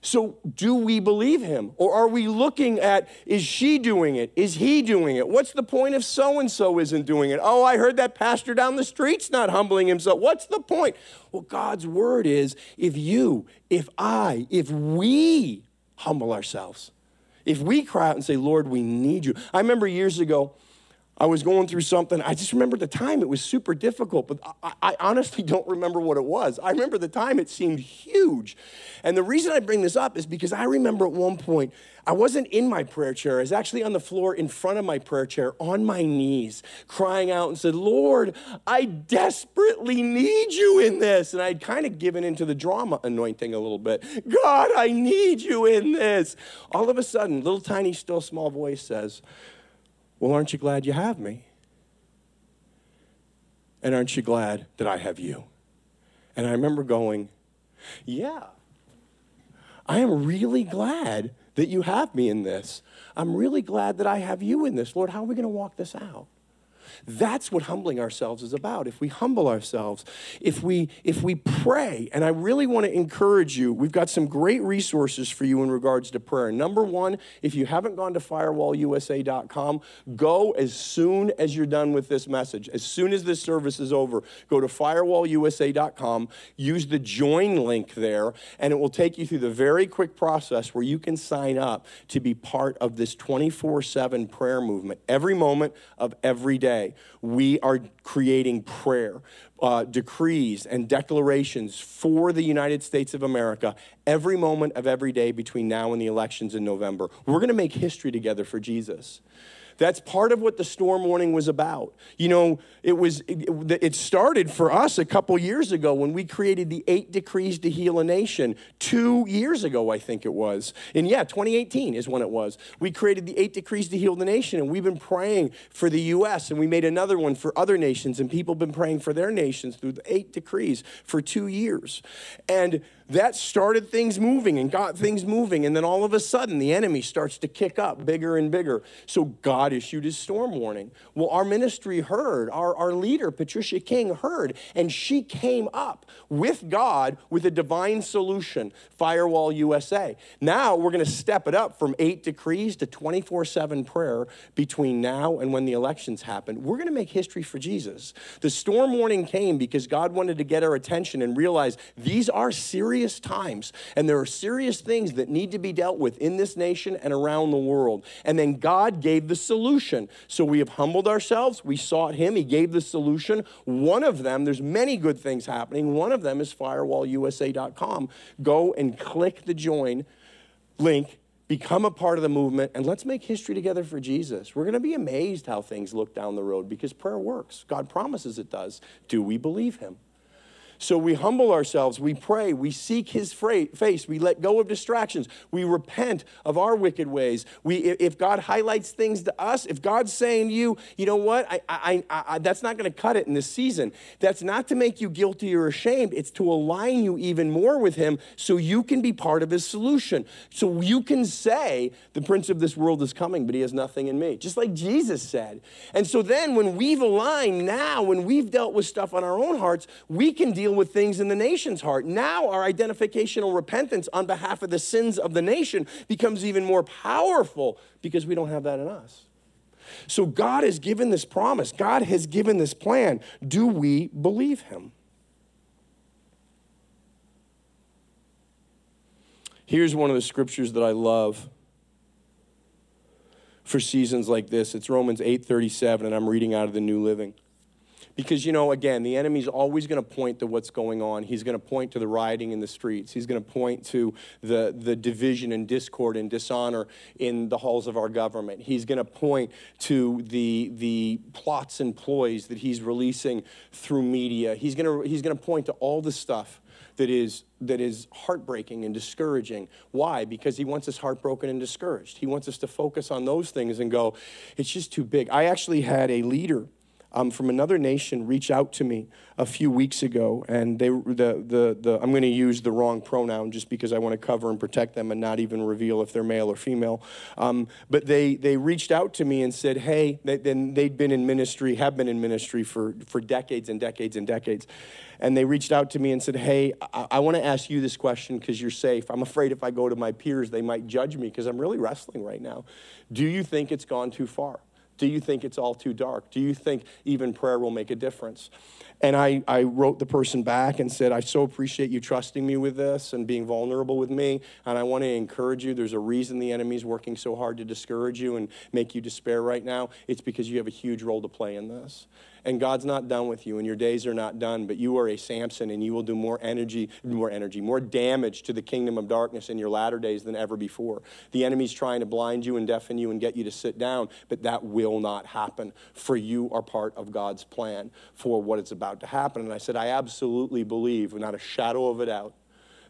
So, do we believe him? Or are we looking at, is she doing it? Is he doing it? What's the point if so and so isn't doing it? Oh, I heard that pastor down the street's not humbling himself. What's the point? Well, God's word is if you, if I, if we humble ourselves, if we cry out and say, Lord, we need you. I remember years ago, I was going through something. I just remember the time it was super difficult, but I, I, honestly don't remember what it was. I remember the time it seemed huge. And the reason I bring this up is because I remember at one point, I wasn't in my prayer chair. I was actually on the floor in front of my prayer chair on my knees, crying out and said, Lord, I desperately need you in this. And I'd kind of given into the drama anointing a little bit. God, I need you in this. All of a sudden, little tiny, still small voice says, well, aren't you glad you have me? And aren't you glad that I have you? And I remember going, Yeah, I am really glad that you have me in this. I'm really glad that I have you in this. Lord, how are we going to walk this out? That's what humbling ourselves is about. If we humble ourselves, if we if we pray, and I really want to encourage you, we've got some great resources for you in regards to prayer. Number one, if you haven't gone to firewallusa.com, go as soon as you're done with this message. As soon as this service is over, go to firewallusa.com, use the join link there, and it will take you through the very quick process where you can sign up to be part of this 24 7 prayer movement. Every moment of every day, we are creating prayer. Uh, decrees and declarations for the United States of America every moment of every day between now and the elections in November. We're going to make history together for Jesus. That's part of what the storm warning was about. You know, it was it, it started for us a couple years ago when we created the eight decrees to heal a nation. Two years ago, I think it was. And yeah, 2018 is when it was. We created the eight decrees to heal the nation, and we've been praying for the U.S. and we made another one for other nations, and people have been praying for their nations through the eight decrees for two years. And that started things moving and got things moving. And then all of a sudden, the enemy starts to kick up bigger and bigger. So God issued his storm warning. Well, our ministry heard, our, our leader, Patricia King, heard, and she came up with God with a divine solution Firewall USA. Now we're going to step it up from eight decrees to 24 7 prayer between now and when the elections happen. We're going to make history for Jesus. The storm warning came because God wanted to get our attention and realize these are serious serious times, and there are serious things that need to be dealt with in this nation and around the world. And then God gave the solution. So we have humbled ourselves, we sought Him, He gave the solution. One of them, there's many good things happening. One of them is firewallusa.com. Go and click the join link become a part of the movement, and let's make history together for Jesus. We're going to be amazed how things look down the road because prayer works. God promises it does. Do we believe Him? So we humble ourselves, we pray, we seek his face, we let go of distractions, we repent of our wicked ways. We, if God highlights things to us, if God's saying to you, you know what, I, I, I, that's not going to cut it in this season. That's not to make you guilty or ashamed, it's to align you even more with him so you can be part of his solution. So you can say, the prince of this world is coming, but he has nothing in me, just like Jesus said. And so then when we've aligned now, when we've dealt with stuff on our own hearts, we can deal with things in the nation's heart. Now, our identificational repentance on behalf of the sins of the nation becomes even more powerful because we don't have that in us. So, God has given this promise, God has given this plan. Do we believe Him? Here's one of the scriptures that I love for seasons like this. It's Romans 8:37 and I'm reading out of the New Living. Because, you know, again, the enemy's always going to point to what's going on. He's going to point to the rioting in the streets. He's going to point to the, the division and discord and dishonor in the halls of our government. He's going to point to the, the plots and ploys that he's releasing through media. He's going to, he's going to point to all the stuff that is, that is heartbreaking and discouraging. Why? Because he wants us heartbroken and discouraged. He wants us to focus on those things and go, it's just too big. I actually had a leader um, from another nation reach out to me a few weeks ago, and they the the, the I'm going to use the wrong pronoun just because I want to cover and protect them and not even reveal if they're male or female. Um, but they they reached out to me and said, hey, then they'd been in ministry, have been in ministry for for decades and decades and decades, and they reached out to me and said, hey, I, I want to ask you this question because you're safe. I'm afraid if I go to my peers, they might judge me because I'm really wrestling right now. Do you think it's gone too far? Do you think it's all too dark? Do you think even prayer will make a difference? And I, I wrote the person back and said, I so appreciate you trusting me with this and being vulnerable with me. And I want to encourage you. There's a reason the enemy's working so hard to discourage you and make you despair right now. It's because you have a huge role to play in this and God's not done with you, and your days are not done, but you are a Samson, and you will do more energy, more energy, more damage to the kingdom of darkness in your latter days than ever before. The enemy's trying to blind you and deafen you and get you to sit down, but that will not happen, for you are part of God's plan for what is about to happen. And I said, I absolutely believe, without a shadow of a doubt,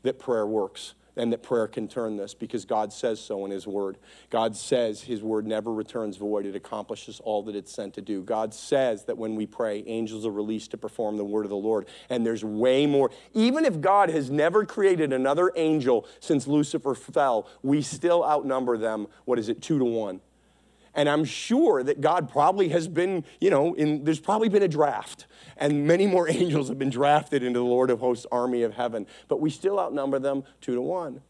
that prayer works and that prayer can turn this because God says so in His Word. God says His Word never returns void, it accomplishes all that it's sent to do. God says that when we pray, angels are released to perform the Word of the Lord. And there's way more. Even if God has never created another angel since Lucifer fell, we still outnumber them, what is it, two to one. And I'm sure that God probably has been, you know, in, there's probably been a draft. And many more *laughs* angels have been drafted into the Lord of hosts army of heaven. But we still outnumber them two to one.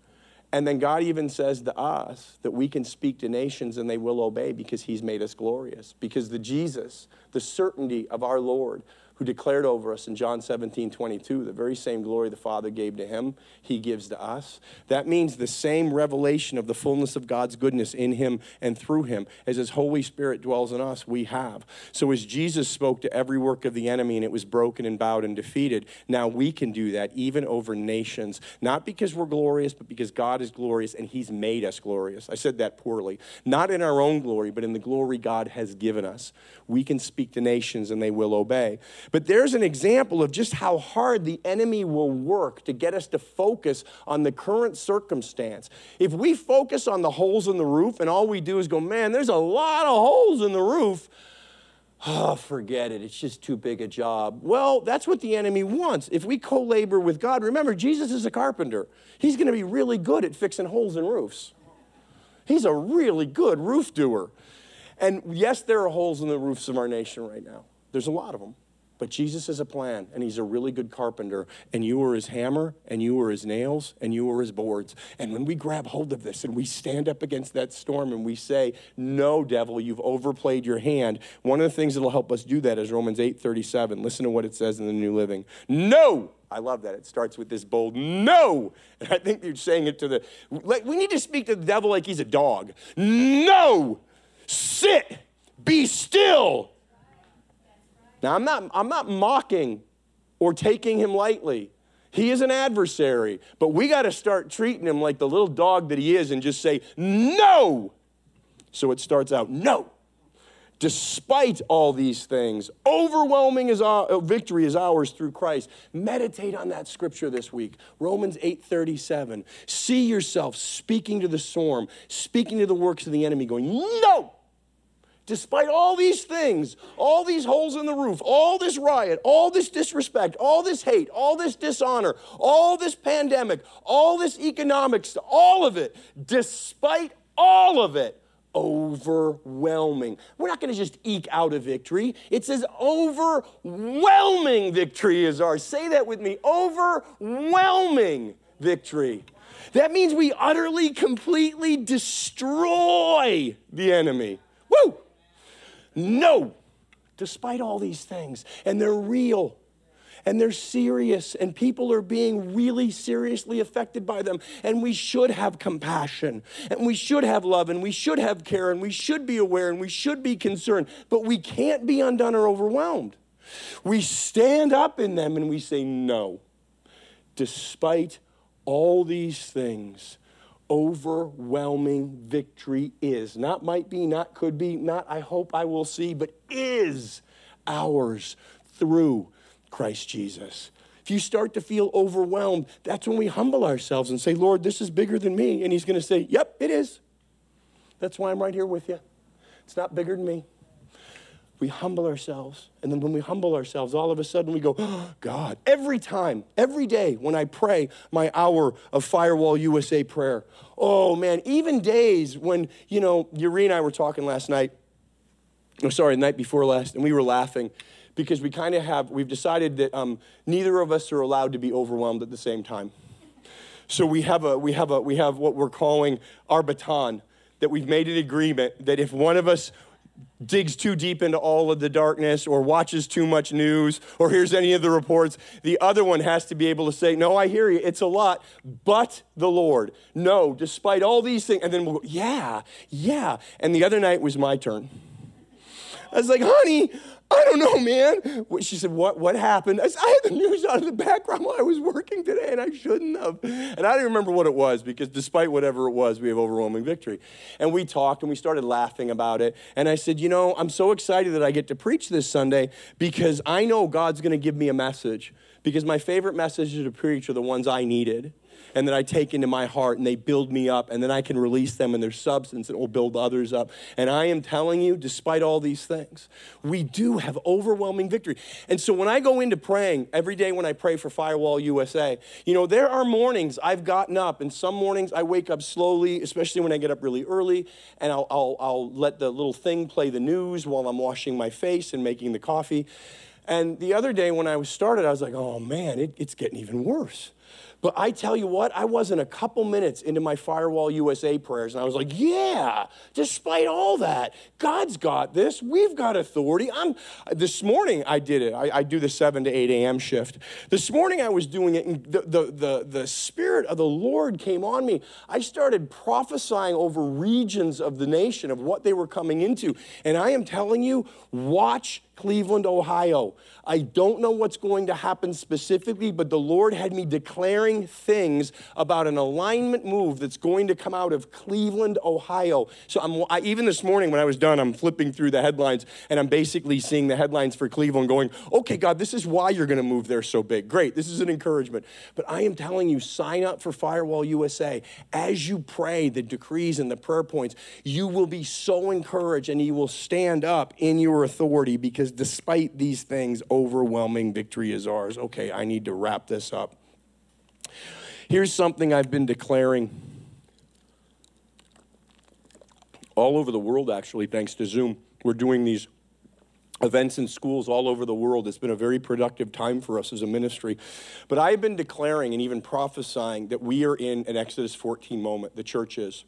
And then God even says to us that we can speak to nations and they will obey because he's made us glorious. Because the Jesus, the certainty of our Lord, who declared over us in John 17, 22, the very same glory the Father gave to him, he gives to us. That means the same revelation of the fullness of God's goodness in him and through him as his Holy Spirit dwells in us, we have. So as Jesus spoke to every work of the enemy and it was broken and bowed and defeated, now we can do that even over nations, not because we're glorious, but because God is glorious and he's made us glorious. I said that poorly. Not in our own glory, but in the glory God has given us. We can speak to nations and they will obey. But there's an example of just how hard the enemy will work to get us to focus on the current circumstance. If we focus on the holes in the roof and all we do is go, man, there's a lot of holes in the roof. *sighs* Oh, forget it. It's just too big a job. Well, that's what the enemy wants. If we co labor with God, remember, Jesus is a carpenter. He's going to be really good at fixing holes in roofs. He's a really good roof doer. And yes, there are holes in the roofs of our nation right now. There's a lot of them. But Jesus has a plan, and he's a really good carpenter. And you are his hammer, and you are his nails, and you are his boards. And when we grab hold of this and we stand up against that storm and we say, No, devil, you've overplayed your hand, one of the things that'll help us do that is Romans 8 37. Listen to what it says in the New Living. No! I love that. It starts with this bold no. And I think you're saying it to the, like, we need to speak to the devil like he's a dog. No! Sit! Be still! Now, I'm not, I'm not mocking or taking him lightly. He is an adversary, but we got to start treating him like the little dog that he is and just say, no. So it starts out, no. Despite all these things, overwhelming is our, uh, victory is ours through Christ. Meditate on that scripture this week. Romans 8:37. See yourself speaking to the storm, speaking to the works of the enemy, going, no despite all these things, all these holes in the roof, all this riot, all this disrespect, all this hate, all this dishonor, all this pandemic, all this economics, all of it, despite all of it, overwhelming. We're not going to just eke out a victory. It says overwhelming victory is ours. Say that with me overwhelming victory. That means we utterly, completely destroy the enemy. Woo! No, despite all these things. And they're real and they're serious, and people are being really seriously affected by them. And we should have compassion, and we should have love, and we should have care, and we should be aware, and we should be concerned. But we can't be undone or overwhelmed. We stand up in them and we say, No, despite all these things, overwhelming victory is. Not might be, not could be, not I hope I will see, but is ours through Christ Jesus. If you start to feel overwhelmed, that's when we humble ourselves and say, Lord, this is bigger than me. And He's going to say, Yep, it is. That's why I'm right here with you. It's not bigger than me we humble ourselves. And then when we humble ourselves, all of a sudden we go, oh, *gasps* God. Every time, every day when I pray my hour of Firewall USA prayer, oh man, even days when, you know, Yuri and I were talking last night, oh, sorry, the night before last, and we were laughing because we kind of have, we've decided that um, neither of us are allowed to be overwhelmed at the same time. So we have, a, we, have a, we have what we're calling our baton, that we've made an agreement that if one of us digs too deep into all of the darkness or watches too much news or hears any of the reports. The other one has to be able to say, No, I hear you, it's a lot, but the Lord. No, despite all these things. And then we'll go, Yeah, yeah. And the other night was my turn. I was like, honey, I don't know, man. She said, what, what happened? I, said, I had the news on in the background while I was working today, and I shouldn't have. And I don't remember what it was because despite whatever it was, we have overwhelming victory. And we talked and we started laughing about it. And I said, you know, I'm so excited that I get to preach this Sunday because I know God's going to give me a message because my favorite messages to preach are the ones I needed. And that I take into my heart and they build me up and then I can release them in their substance and it will build others up. And I am telling you, despite all these things, we do have overwhelming victory. And so when I go into praying, every day when I pray for Firewall USA, you know, there are mornings I've gotten up and some mornings I wake up slowly, especially when I get up really early, and I'll, I'll, I'll let the little thing play the news while I'm washing my face and making the coffee. And the other day when I was started, I was like, oh man, it, it's getting even worse. But I tell you what, I wasn't a couple minutes into my Firewall USA prayers, and I was like, yeah, despite all that, God's got this. We've got authority. I'm this morning I did it. I, I do the 7 to 8 a.m. shift. This morning I was doing it, and the, the, the, the Spirit of the Lord came on me. I started prophesying over regions of the nation of what they were coming into. And I am telling you, watch Cleveland, Ohio. I don't know what's going to happen specifically, but the Lord had me declaring things about an alignment move that's going to come out of Cleveland, Ohio. So I'm, I, even this morning when I was done, I'm flipping through the headlines and I'm basically seeing the headlines for Cleveland going, okay, God, this is why you're going to move there so big. Great, this is an encouragement. But I am telling you, sign up for Firewall USA. As you pray the decrees and the prayer points, you will be so encouraged and you will stand up in your authority because because despite these things, overwhelming victory is ours. Okay, I need to wrap this up. Here's something I've been declaring all over the world, actually, thanks to Zoom. We're doing these events in schools all over the world. It's been a very productive time for us as a ministry. But I've been declaring and even prophesying that we are in an Exodus 14 moment, the church is.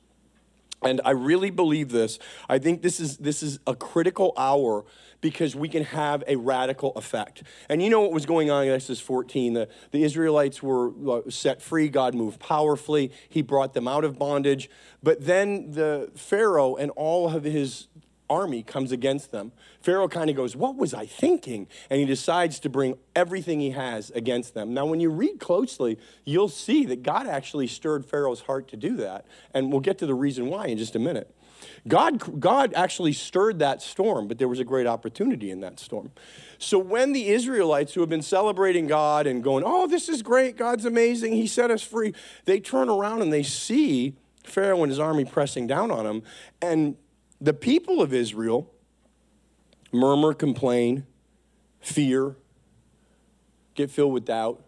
And I really believe this. I think this is, this is a critical hour because we can have a radical effect. And you know what was going on in Exodus 14? The, the Israelites were uh, set free. God moved powerfully. He brought them out of bondage. But then the Pharaoh and all of his army comes against them. Pharaoh kind of goes, What was I thinking? And he decides to bring everything he has against them. Now, when you read closely, you'll see that God actually stirred Pharaoh's heart to do that. And we'll get to the reason why in just a minute. God, God actually stirred that storm, but there was a great opportunity in that storm. So when the Israelites who have been celebrating God and going, oh, this is great, God's amazing, He set us free, they turn around and they see Pharaoh and his army pressing down on them. And the people of Israel murmur, complain, fear, get filled with doubt,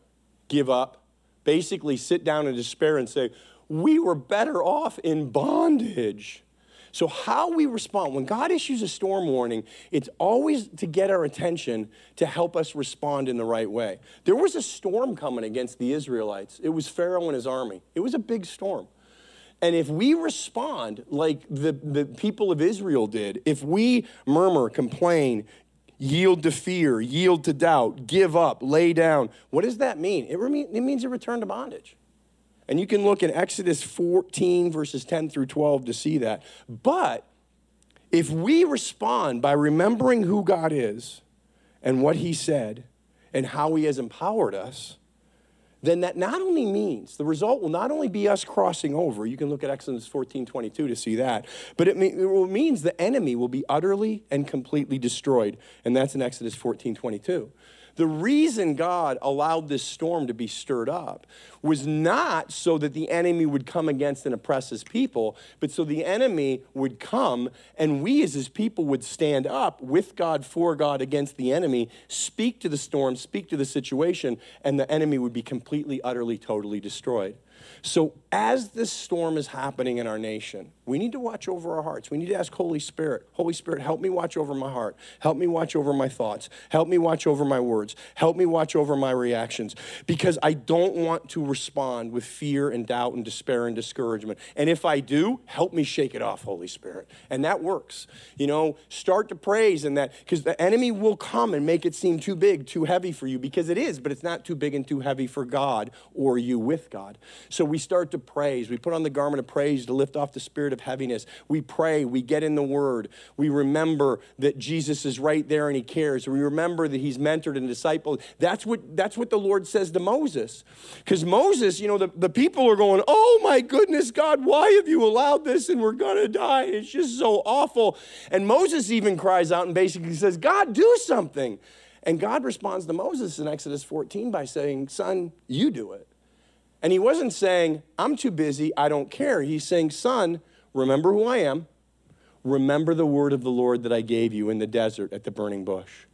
give up, basically sit down in despair and say, We were better off in bondage. So, how we respond, when God issues a storm warning, it's always to get our attention to help us respond in the right way. There was a storm coming against the Israelites, it was Pharaoh and his army. It was a big storm. And if we respond like the, the people of Israel did, if we murmur, complain, yield to fear, yield to doubt, give up, lay down, what does that mean? It, it means a return to bondage. And you can look in Exodus 14, verses 10 through 12 to see that. But if we respond by remembering who God is and what He said and how He has empowered us, then that not only means the result will not only be us crossing over, you can look at Exodus 14 22 to see that, but it, it means the enemy will be utterly and completely destroyed. And that's in Exodus 14 22. The reason God allowed this storm to be stirred up was not so that the enemy would come against and oppress his people, but so the enemy would come and we as his people would stand up with God, for God, against the enemy, speak to the storm, speak to the situation, and the enemy would be completely, utterly, totally destroyed. So, as this storm is happening in our nation, we need to watch over our hearts. We need to ask Holy Spirit, Holy Spirit, help me watch over my heart. Help me watch over my thoughts. Help me watch over my words. Help me watch over my reactions because I don't want to respond with fear and doubt and despair and discouragement. And if I do, help me shake it off, Holy Spirit. And that works. You know, start to praise and that because the enemy will come and make it seem too big, too heavy for you because it is, but it's not too big and too heavy for God or you with God. So we start to praise. We put on the garment of praise to lift off the spirit of heaviness. We pray, we get in the word. We remember that Jesus is right there and he cares. We remember that he's mentored and discipled. That's what, that's what the Lord says to Moses. Because Moses, you know, the, the people are going, oh my goodness, God, why have you allowed this and we're going to die? It's just so awful. And Moses even cries out and basically says, God, do something. And God responds to Moses in Exodus 14 by saying, Son, you do it. And he wasn't saying, I'm too busy, I don't care. He's saying, Son, remember who I am. Remember the word of the Lord that I gave you in the desert at the burning bush.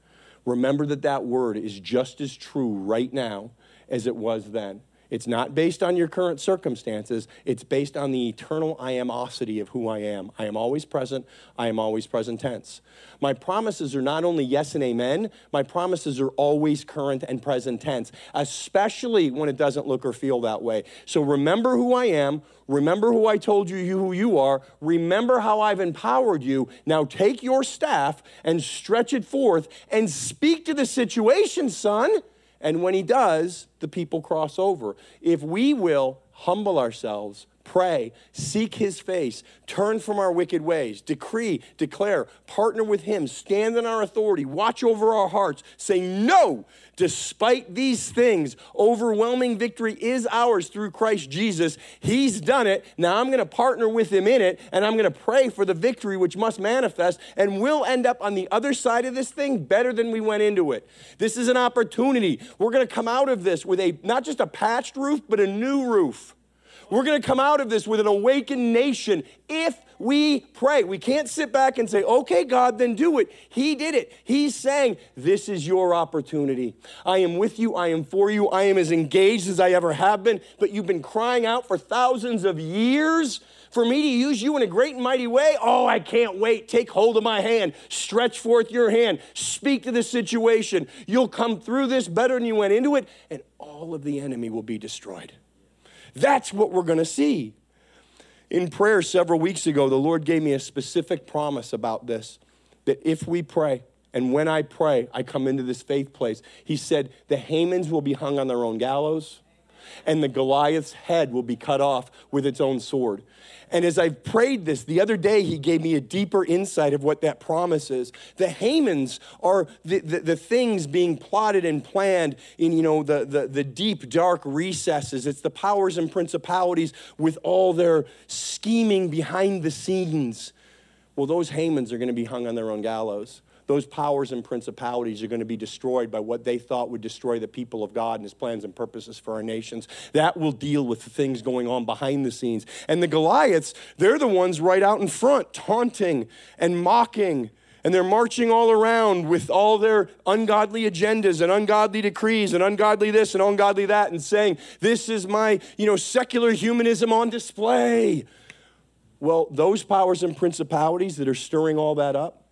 Remember that that word is just as true right now as it was then. It's not based on your current circumstances. It's based on the eternal I amosity of who I am. I am always present. I am always present tense. My promises are not only yes and amen, my promises are always current and present tense, especially when it doesn't look or feel that way. So remember who I am. Remember who I told you who you are. Remember how I've empowered you. Now take your staff and stretch it forth and speak to the situation, son. And when he does, the people cross over. If we will humble ourselves, pray, seek his face, turn from our wicked ways, decree, declare, partner with him, stand in our authority, watch over our hearts, say no. Despite these things, overwhelming victory is ours through Christ Jesus. He's done it. Now I'm going to partner with him in it, and I'm going to pray for the victory which must manifest, and we'll end up on the other side of this thing better than we went into it. This is an opportunity. We're going to come out of this with a not just a patched roof, but a new roof. We're going to come out of this with an awakened nation if we pray. We can't sit back and say, okay, God, then do it. He did it. He's saying, this is your opportunity. I am with you. I am for you. I am as engaged as I ever have been, but you've been crying out for thousands of years for me to use you in a great and mighty way? Oh, I can't wait. Take hold of my hand. Stretch forth your hand. Speak to the situation. You'll come through this better than you went into it, and all of the enemy will be destroyed. That's what we're going to see. In prayer several weeks ago, the Lord gave me a specific promise about this that if we pray, and when I pray, I come into this faith place. He said, The Hamans will be hung on their own gallows, and the Goliath's head will be cut off with its own sword. And as I've prayed this, the other day he gave me a deeper insight of what that promise is. The Hamans are the, the, the things being plotted and planned in, you know, the, the, the deep, dark recesses. It's the powers and principalities with all their scheming behind the scenes. Well, those Hamans are going to be hung on their own gallows those powers and principalities are going to be destroyed by what they thought would destroy the people of God and his plans and purposes for our nations. That will deal with the things going on behind the scenes. And the Goliaths, they're the ones right out in front, taunting and mocking. And they're marching all around with all their ungodly agendas and ungodly decrees and ungodly this and ungodly that and saying, This is my, you know, secular humanism on display. Well, those powers and principalities that are stirring all that up,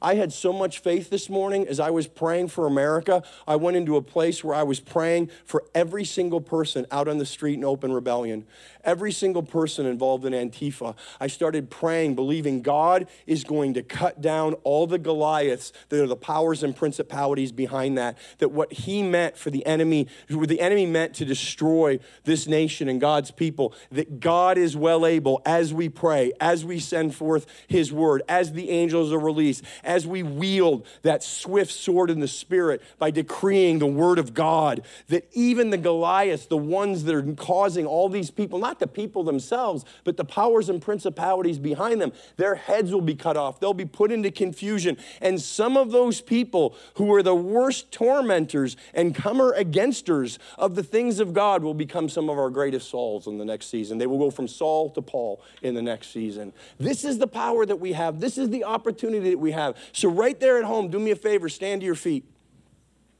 I had so much faith this morning as I was praying for America. I went into a place where I was praying for every single person out on the street in open rebellion, every single person involved in Antifa. I started praying, believing God is going to cut down all the Goliaths that are the powers and principalities behind that. That what he meant for the enemy, what the enemy meant to destroy this nation and God's people, that God is well able as we pray, as we send forth his word, as the angels are released as we wield that swift sword in the Spirit by decreeing the Word of God, that even the Goliaths, the ones that are causing all these people, not the people themselves, but the powers and principalities behind them, their heads will be cut off. They'll be put into confusion. And some of those people who are the worst tormentors and comer againsters of the things of God will become some of our greatest Sauls in the next season. They will go from Saul to Paul in the next season. This is the power that we have. This is the opportunity that we have. So, right there at home, do me a favor, stand to your feet.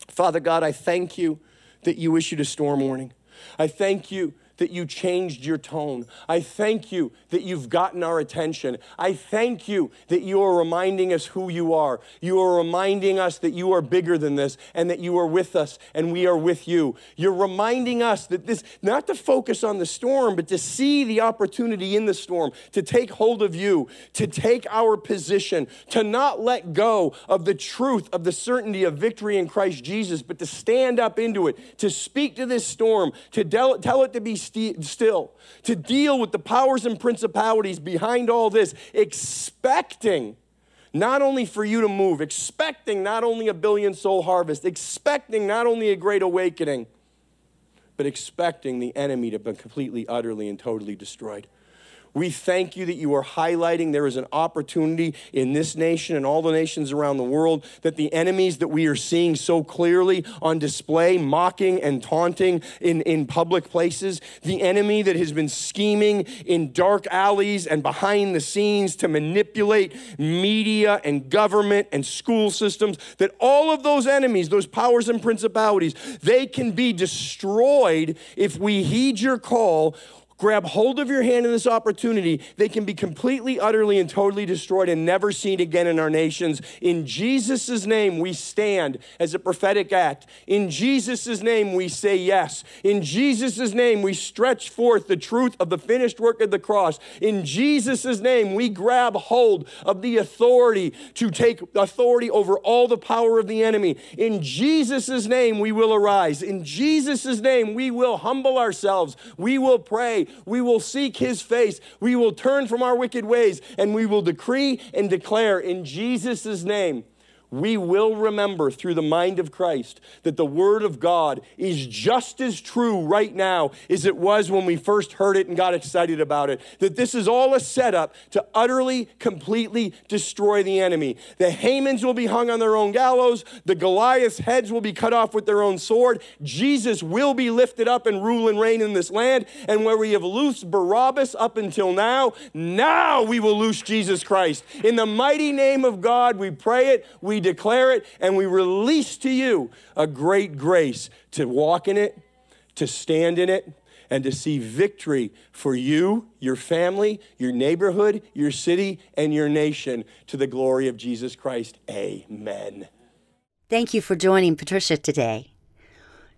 Father God, I thank you that you issued a storm warning. I thank you that you changed your tone. I thank you that you've gotten our attention. I thank you that you are reminding us who you are. You are reminding us that you are bigger than this and that you are with us and we are with you. You're reminding us that this, not to focus on the storm, but to see the opportunity in the storm, to take hold of you, to take our position, to not let go of the truth of the certainty of victory in Christ Jesus, but to stand up into it, to speak to this storm, to tell it to be still, to deal with the powers and principalities behind all this, expecting not only for you to move, expecting not only a billion soul harvest, expecting not only a great awakening, but expecting the enemy to be completely, utterly, and totally destroyed. We thank you that you are highlighting there is an opportunity in this nation and all the nations around the world that the enemies that we are seeing so clearly on display, mocking and taunting in, in public places, the enemy that has been scheming in dark alleys and behind the scenes to manipulate media and government and school systems, that all of those enemies, those powers and principalities, they can be destroyed if we heed your call grab hold of your hand in this opportunity, they can be completely, utterly, and totally destroyed and never seen again in our nations. In Jesus' name, we stand as a prophetic act. In Jesus' name, we say yes. In Jesus' name, we stretch forth the truth of the finished work of the cross. In Jesus' name, we grab hold of the authority to take authority over all the power of the enemy. In Jesus' name, we will arise. In Jesus' name, we will humble ourselves. We will pray. We will seek his face. We will turn from our wicked ways and we will decree and declare in Jesus' name we will remember through the mind of Christ that the Word of God is just as true right now as it was when we first heard it and got excited about it. That this is all a setup to utterly, completely destroy the enemy. The Hamans will be hung on their own gallows, the Goliath's heads will be cut off with their own sword. Jesus will be lifted up and rule and reign in this land. And where we have loosed Barabbas up until now, now we will loose Jesus Christ. In the mighty name of God, we pray it. We we declare it, and we release to you a great grace to walk in it, to stand in it, and to see victory for you, your family, your neighborhood, your city, and your nation to the glory of Jesus Christ. Amen. Thank you for joining Patricia today.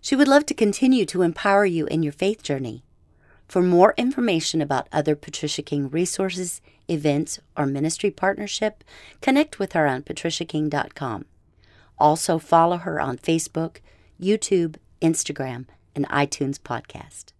She would love to continue to empower you in your faith journey. For more information about other Patricia King resources, events, or ministry partnership, connect with her on patriciaking.com. Also, follow her on Facebook, YouTube, Instagram, and iTunes Podcast.